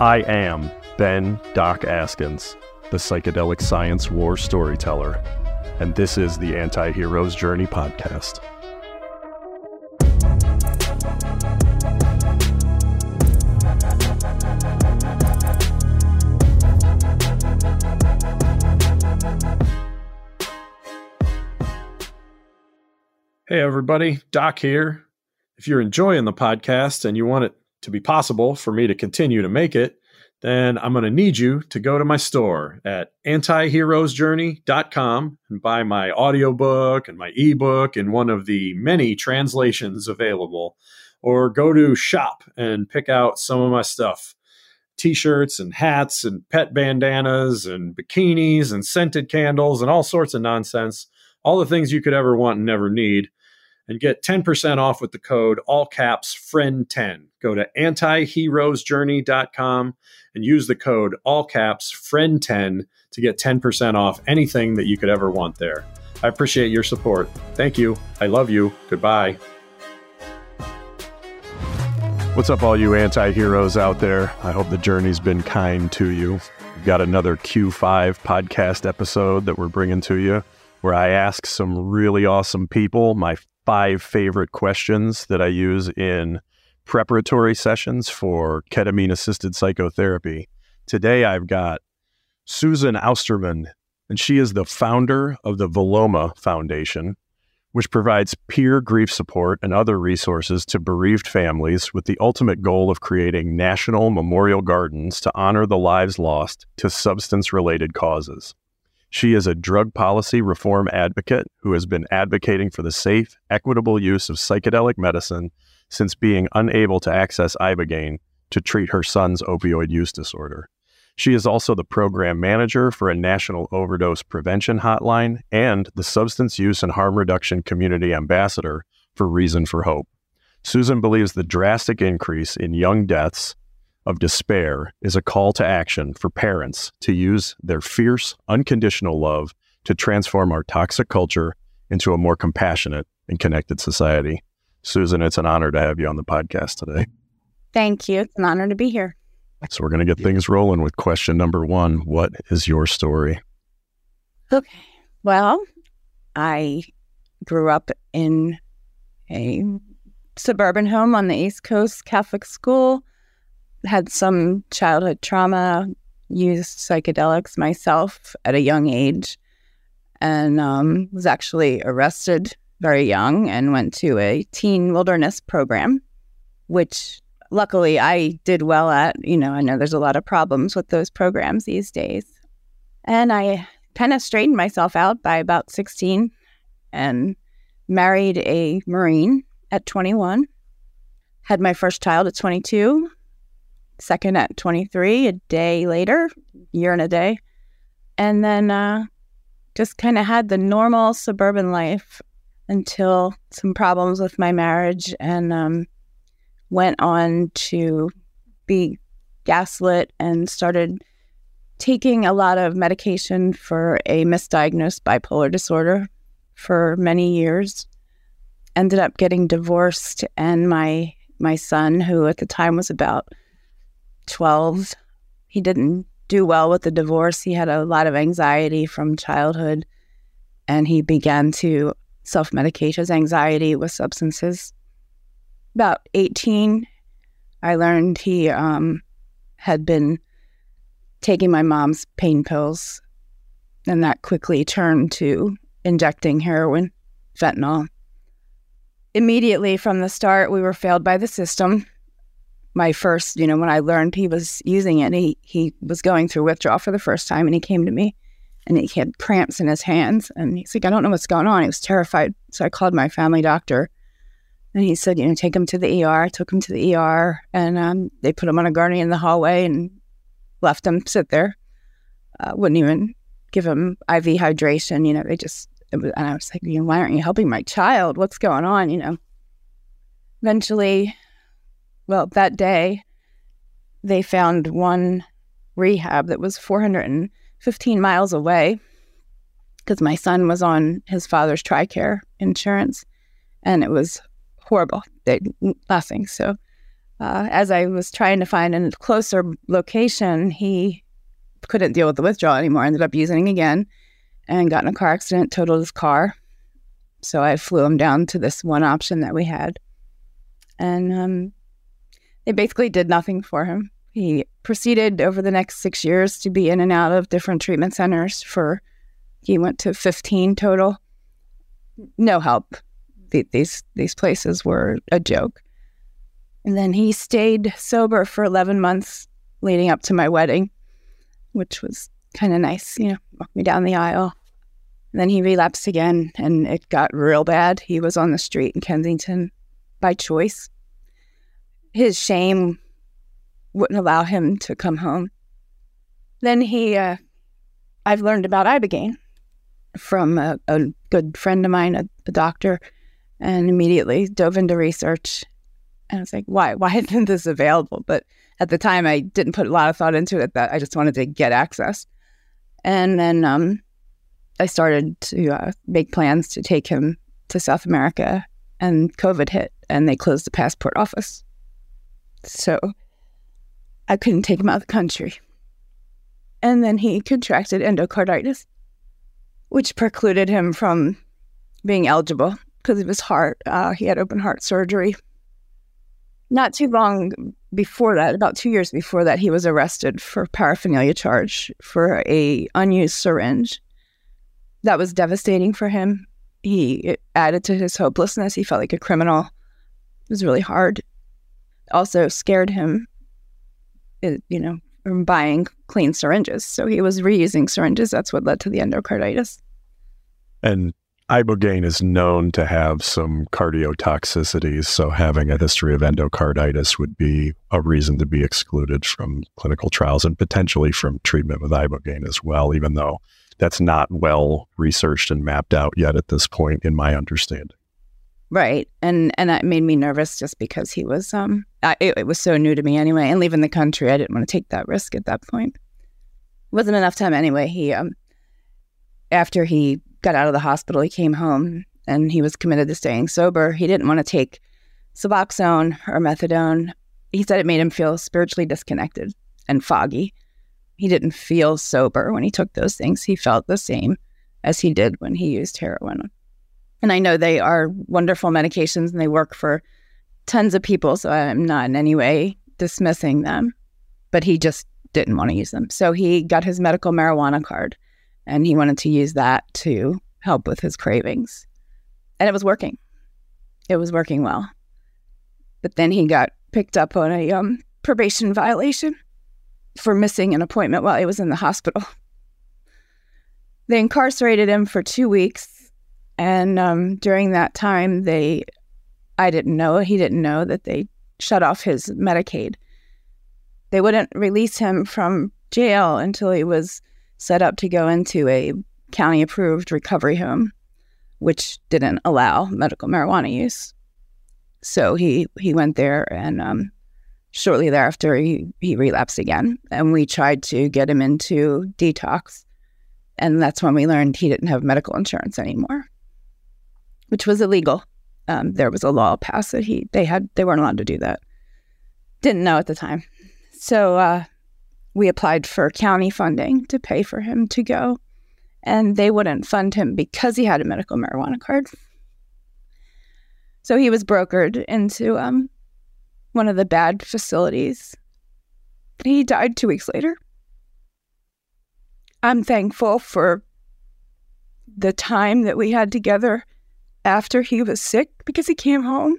I am Ben Doc Askins, the psychedelic science war storyteller, and this is the Anti Heroes Journey podcast. Hey, everybody, Doc here. If you're enjoying the podcast and you want it to be possible for me to continue to make it, then I'm going to need you to go to my store at antiheroesjourney.com and buy my audiobook and my ebook and one of the many translations available. Or go to shop and pick out some of my stuff t shirts and hats and pet bandanas and bikinis and scented candles and all sorts of nonsense. All the things you could ever want and never need and get 10% off with the code all caps friend10 go to antiheroesjourney.com and use the code all caps friend10 to get 10% off anything that you could ever want there. I appreciate your support. Thank you. I love you. Goodbye. What's up all you anti-heroes out there? I hope the journey's been kind to you. We've got another q5 podcast episode that we're bringing to you where I ask some really awesome people my five favorite questions that I use in preparatory sessions for ketamine assisted psychotherapy. Today I've got Susan Ousterman, and she is the founder of the Vilomah Foundation, which provides peer grief support and other resources to bereaved families with the ultimate goal of creating national memorial gardens to honor the lives lost to substance related causes. She is a drug policy reform advocate who has been advocating for the safe, equitable use of psychedelic medicine since being unable to access Ibogaine to treat her son's opioid use disorder. She is also the program manager for a national overdose prevention hotline and the substance use and harm reduction community ambassador for Reason for Hope. Susan believes the drastic increase in young deaths of despair is a call to action for parents to use their fierce, unconditional love to transform our toxic culture into a more compassionate and connected society. Susan, it's an honor to have you on the podcast today. Thank you. It's an honor to be here. So, we're going to get things rolling with question number one What is your story? Okay. Well, I grew up in a suburban home on the East Coast Catholic school had some childhood trauma, used psychedelics myself at a young age, and um, was actually arrested very young and went to a teen wilderness program, which luckily I did well at. You know, I know there's a lot of problems with those programs these days. And I kind of straightened myself out by about 16 and married a Marine at 21. Had my first child at 22 second at 23, a day later, year and a day. And then uh, just kind of had the normal suburban life until some problems with my marriage and um, went on to be gaslit and started taking a lot of medication for a misdiagnosed bipolar disorder for many years ended up getting divorced and my my son who at the time was about 12. He didn't do well with the divorce. He had a lot of anxiety from childhood, and he began to self medicate his anxiety with substances. About 18, I learned he um, had been taking my mom's pain pills, and that quickly turned to injecting heroin, fentanyl. Immediately from the start, we were failed by the system my first, you know, when I learned he was using it, he he was going through withdrawal for the first time, and he came to me, and he had cramps in his hands, and he's like, I don't know what's going on. He was terrified, so I called my family doctor, and he said, you know, take him to the ER. I took him to the ER, and um, they put him on a gurney in the hallway and left him sit there. Uh, wouldn't even give him IV hydration. You know, they just was, and I was like, you know, why aren't you helping my child? What's going on? You know. Eventually, well, that day, they found one rehab that was 415 miles away because my son was on his father's TRICARE insurance and it was horrible. They nothing. So uh, as I was trying to find a closer location, he couldn't deal with the withdrawal anymore. Ended up using again and got in a car accident, totaled his car. So I flew him down to this one option that we had. And um, they basically did nothing for him. He proceeded over the next six years to be in and out of different treatment centers for, he went to 15 total. No help. These, these places were a joke. And then he stayed sober for 11 months leading up to my wedding, which was kind of nice, you know, walk me down the aisle. Then he relapsed again and it got real bad. He was on the street in Kensington by choice. His shame wouldn't allow him to come home. Then he, uh, I've learned about Ibogaine from a, a, good friend of mine, a, a doctor, and immediately dove into research. And I was like, why? Why isn't this available? But at the time, I didn't put a lot of thought into it. That I just wanted to get access. And then um, I started to uh, make plans to take him to South America, and COVID hit, and they closed the passport office. So I couldn't take him out of the country. And then he contracted endocarditis, which precluded him from being eligible because of his heart. Uh, he had open heart surgery. Not too long before that, about two years before that, he was arrested for paraphernalia charge for a unused syringe. That was devastating for him. He added to his hopelessness. He felt like a criminal. It was really hard. Also scared him uh, you know, from buying clean syringes. So he was reusing syringes. That's what led to the endocarditis. And ibogaine is known to have some cardiotoxicities. So having a history of endocarditis would be a reason to be excluded from clinical trials and potentially from treatment with ibogaine as well, even though that's not well researched and mapped out yet at this point, in my understanding. Right. And and that made me nervous just because he was um I, it, it, was so new to me anyway and leaving the country I didn't want to take that risk at that point. Wasn't enough time anyway. He um after he got out of the hospital he came home and he was committed to staying sober. He didn't want to take Suboxone or methadone. He said it made him feel spiritually disconnected and foggy. He didn't feel sober when he took those things. He felt the same as he did when he used heroin. And I know they are wonderful medications and they work for tons of people. So I'm not in any way dismissing them, but he just didn't want to use them. So he got his medical marijuana card and he wanted to use that to help with his cravings. And it was working. It was working well. But then he got picked up on a um, probation violation for missing an appointment while he was in the hospital. They incarcerated him for two weeks and um, during that time, they, I didn't know, he didn't know that they shut off his Medicaid. They wouldn't release him from jail until he was set up to go into a county approved recovery home, which didn't allow medical marijuana use. So he, he went there and um, shortly thereafter he, he relapsed again. And we tried to get him into detox. And that's when we learned he didn't have medical insurance anymore which was illegal. Um, there was a law passed that he they had they weren't allowed to do that. Didn't know at the time, so uh, we applied for county funding to pay for him to go, and they wouldn't fund him because he had a medical marijuana card. So he was brokered into um, one of the bad facilities. He died two weeks later. I'm thankful for the time that we had together after he was sick because he came home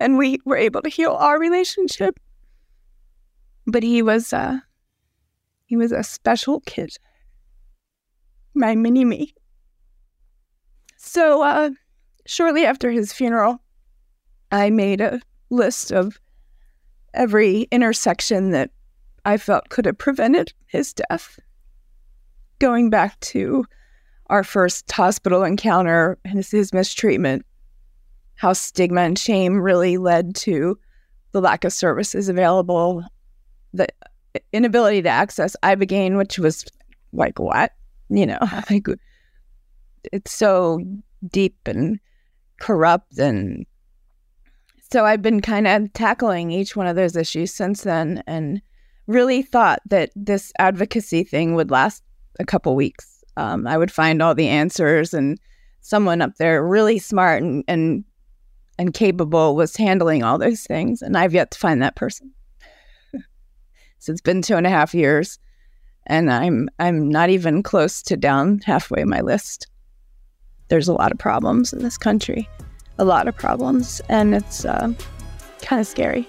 and we were able to heal our relationship. But he was uh he was a special kid. My mini me. So uh shortly after his funeral, I made a list of every intersection that I felt could have prevented his death. Going back to our first hospital encounter and his mistreatment, how stigma and shame really led to the lack of services available, the inability to access Ibogaine, which was like, what? You know, like it's so deep and corrupt and so I've been kind of tackling each one of those issues since then and really thought that this advocacy thing would last a couple weeks. Um, I would find all the answers and someone up there really smart and, and and capable was handling all those things. And I've yet to find that person. so it's been two and a half years and I'm I'm not even close to down halfway my list. There's a lot of problems in this country, a lot of problems, and it's uh, kind of scary.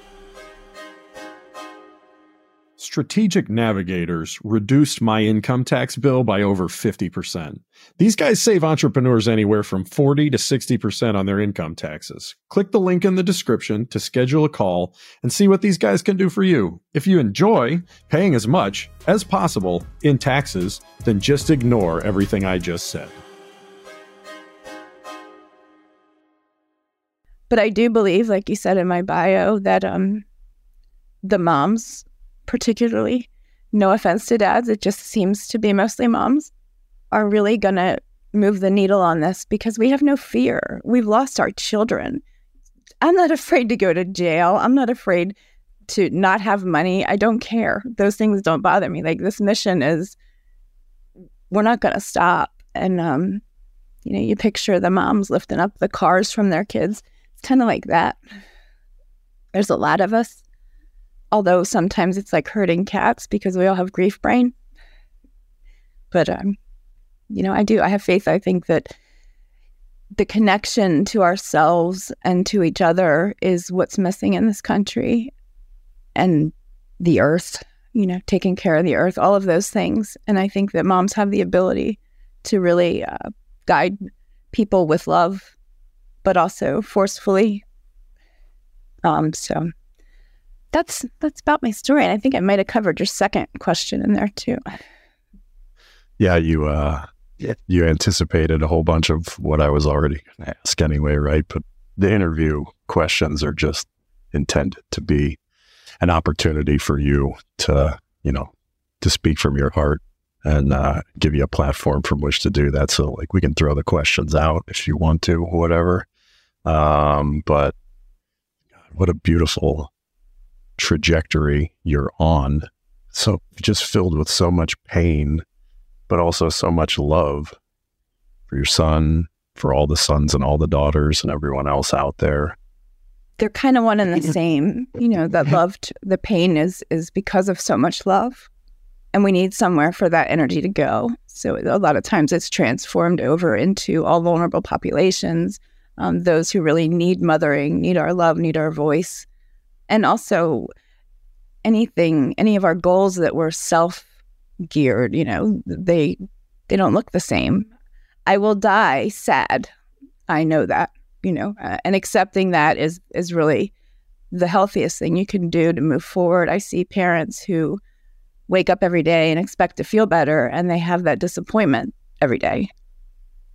Strategic Navigators reduced my income tax bill by over 50%. These guys save entrepreneurs anywhere from 40 to 60% on their income taxes. Click the link in the description to schedule a call and see what these guys can do for you. If you enjoy paying as much as possible in taxes, then just ignore everything I just said. But I do believe, like you said in my bio, that um, the moms particularly, no offense to dads, it just seems to be mostly moms, are really going to move the needle on this because we have no fear. We've lost our children. I'm not afraid to go to jail. I'm not afraid to not have money. I don't care. Those things don't bother me. Like this mission is, we're not going to stop. And, um, you know, you picture the moms lifting up the cars from their kids. It's kind of like that. There's a lot of us although sometimes it's like hurting cats because we all have grief brain. But um, you know, I do. I have faith. I think that the connection to ourselves and to each other is what's missing in this country, and the earth. You know, taking care of the earth, all of those things. And I think that moms have the ability to really uh, guide people with love, but also forcefully. Um, so that's that's about my story. And I think I might have covered your second question in there too. Yeah, you uh you anticipated a whole bunch of what I was already going to ask anyway, right? But the interview questions are just intended to be an opportunity for you to, you know, to speak from your heart and uh, give you a platform from which to do that. So, like, we can throw the questions out if you want to, whatever. Um, but God, what a beautiful trajectory you're on. So just filled with so much pain, but also so much love for your son, for all the sons and all the daughters and everyone else out there. They're kind of one and the same. You know, that loved the pain is is because of so much love, and we need somewhere for that energy to go. So a lot of times it's transformed over into all vulnerable populations, um, those who really need mothering, need our love, need our voice and also anything any of our goals that were self geared you know they they don't look the same. I will die sad. I know that you know uh, and accepting that is is really the healthiest thing you can do to move forward. I see parents who wake up every day and expect to feel better and they have that disappointment every day.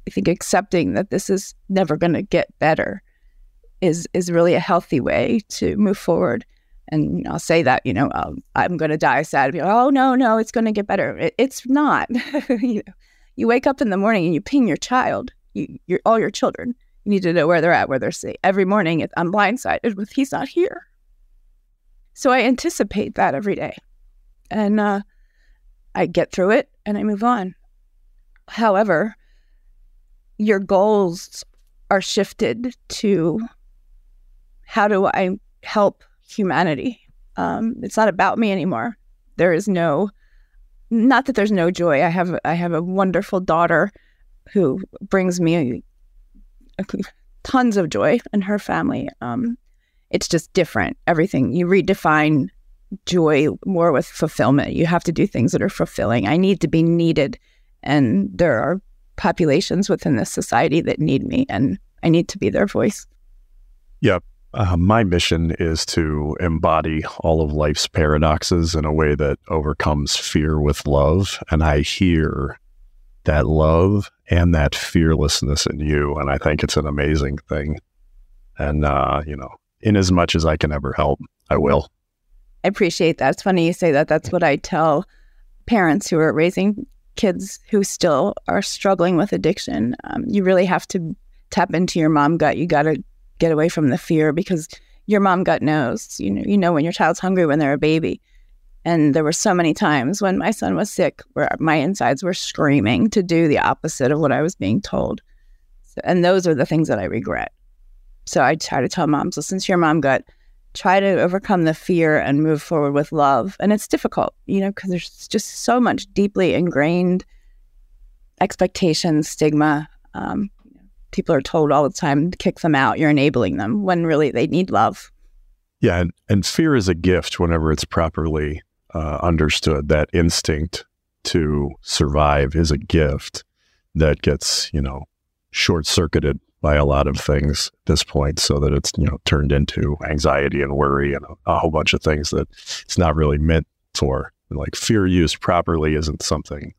I think accepting that this is never going to get better is is really a healthy way to move forward. And I'll say that, you know, um, I'm going to die sad. Like, oh, no, no, it's going to get better. It, it's not. you, know, you wake up in the morning and you ping your child, you, your, all your children. You need to know where they're at, where they're safe. Every morning I'm blindsided with, he's not here. So I anticipate that every day. And uh, I get through it and I move on. However, your goals are shifted to how do I help humanity? Um, it's not about me anymore. There is no, not that there's no joy. I have I have a wonderful daughter who brings me a, a, tons of joy and her family. Um, it's just different. Everything you redefine joy more with fulfillment. You have to do things that are fulfilling. I need to be needed, and there are populations within this society that need me, and I need to be their voice. Yep. Uh, my mission is to embody all of life's paradoxes in a way that overcomes fear with love. And I hear that love and that fearlessness in you. And I think it's an amazing thing. And, uh, you know, in as much as I can ever help, I will. I appreciate that. It's funny you say that. That's what I tell parents who are raising kids who still are struggling with addiction. Um, you really have to tap into your mom gut. You got to get away from the fear because your mom gut knows. You know, you know when your child's hungry when they're a baby. And there were so many times when my son was sick where my insides were screaming to do the opposite of what I was being told. So, and those are the things that I regret. So I try to tell moms, listen to your mom gut, try to overcome the fear and move forward with love. And it's difficult, you know, because there's just so much deeply ingrained expectations, stigma. Um, people are told all the time, to kick them out, you're enabling them when really they need love. Yeah. And, and fear is a gift whenever it's properly uh, understood. That instinct to survive is a gift that gets, you know, short circuited by a lot of things at this point so that it's you know turned into anxiety and worry and a, a whole bunch of things that it's not really meant for like fear used properly isn't something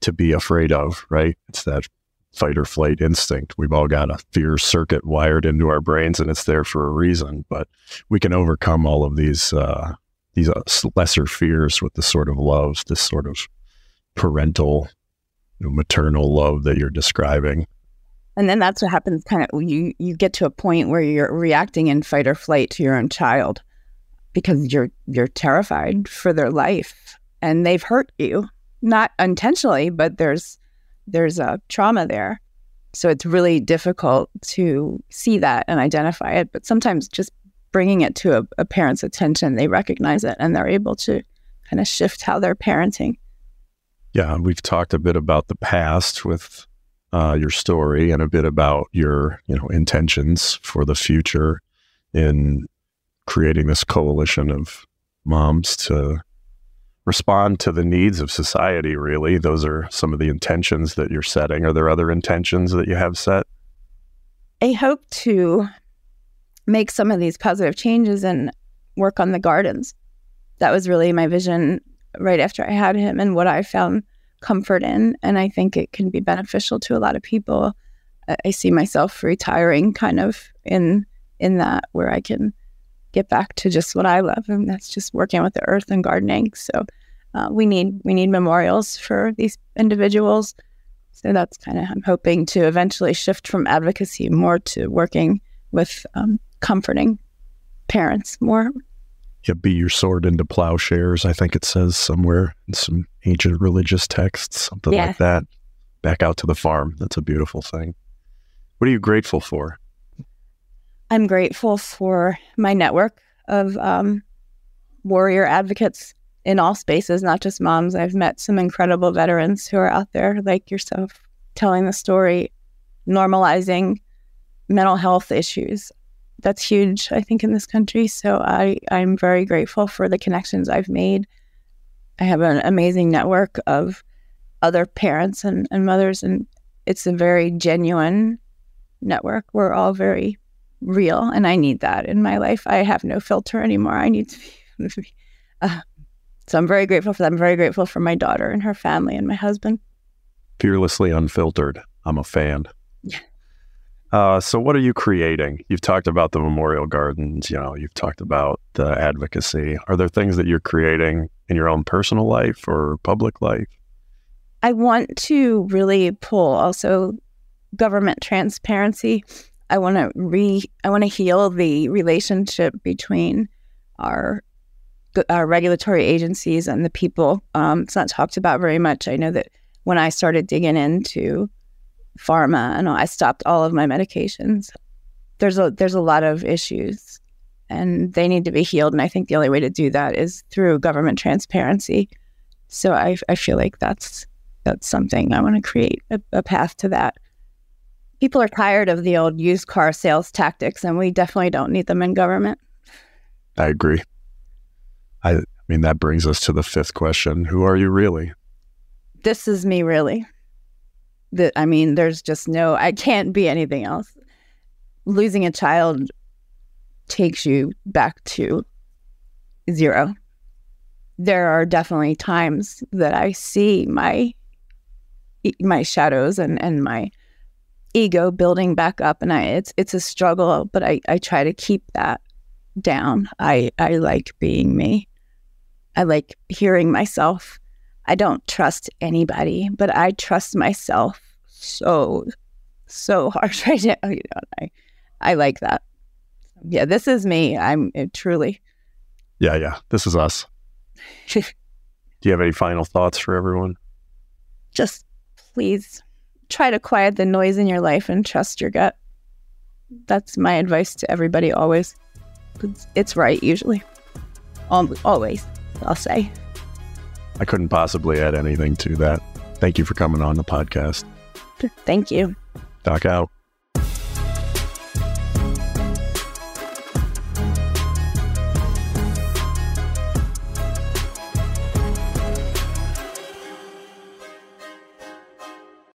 to be afraid of right it's that fight or flight instinct. We've all got a fear circuit wired into our brains and it's there for a reason but we can overcome all of these uh, these uh, lesser fears with the sort of love this sort of parental you know, maternal love that you're describing. And then that's what happens kind of you you get to a point where you're reacting in fight or flight to your own child because you're you're terrified for their life and they've hurt you. Not intentionally but there's there's a trauma there. So it's really difficult to see that and identify it but sometimes just bringing it to a, a parent's attention they recognize it and they're able to kind of shift how they're parenting. Yeah we've talked a bit about the past with uh, your story and a bit about your you know intentions for the future in creating this coalition of moms to respond to the needs of society really those are some of the intentions that you're setting are there other intentions that you have set i hope to make some of these positive changes and work on the gardens that was really my vision right after i had him and what i found comfort in. And I think it can be beneficial to a lot of people. I see myself retiring kind of in in that where I can get back to just what I love, and that's just working with the earth and gardening. So uh, we need we need memorials for these individuals. So that's kind of I'm hoping to eventually shift from advocacy more to working with um, comforting parents more Yeah, be your sword into plowshares. I think it says somewhere in some ancient religious texts, something yeah. like that. Back out to the farm. That's a beautiful thing. What are you grateful for? I'm grateful for my network of um, warrior advocates in all spaces, not just moms. I've met some incredible veterans who are out there, like yourself, telling the story, normalizing mental health issues that's huge, I think, in this country. So I, I'm very grateful for the connections I've made. I have an amazing network of other parents and, and mothers, and it's a very genuine network. We're all very real, and I need that in my life. I have no filter anymore. I need to be. Uh, so I'm very grateful for that. I'm very grateful for my daughter and her family and my husband. Fearlessly unfiltered. I'm a fan. Yeah. Uh, so, what are you creating? You've talked about the memorial gardens. You know, you've talked about the advocacy. Are there things that you're creating in your own personal life or public life? I want to really pull also government transparency. I want to re. I want to heal the relationship between our our regulatory agencies and the people. Um, it's not talked about very much. I know that when I started digging into pharma and I stopped all of my medications. There's a there's a lot of issues and they need to be healed and I think the only way to do that is through government transparency. So I I feel like that's that's something I want to create a, a path to that. People are tired of the old used car sales tactics and we definitely don't need them in government. I agree. I, I mean that brings us to the fifth question. Who are you really? This is me really that I mean, there's just no, I can't be anything else. Losing a child takes you back to zero. There are definitely times that I see my my shadows and and my ego building back up and I it's it's a struggle, but I I try to keep that down. I I like being me. I like hearing myself I don't trust anybody, but I trust myself so, so hard right now. You know, I, I like that. yeah, this is me. I'm it, truly. Yeah, yeah. This is us. Do you have any final thoughts for everyone? Just please try to quiet the noise in your life and trust your gut. That's my advice to everybody always. It's, it's right usually. Al- Always, I'll say. I couldn't possibly add anything to that. Thank you for coming on the podcast. Thank you. Doc out.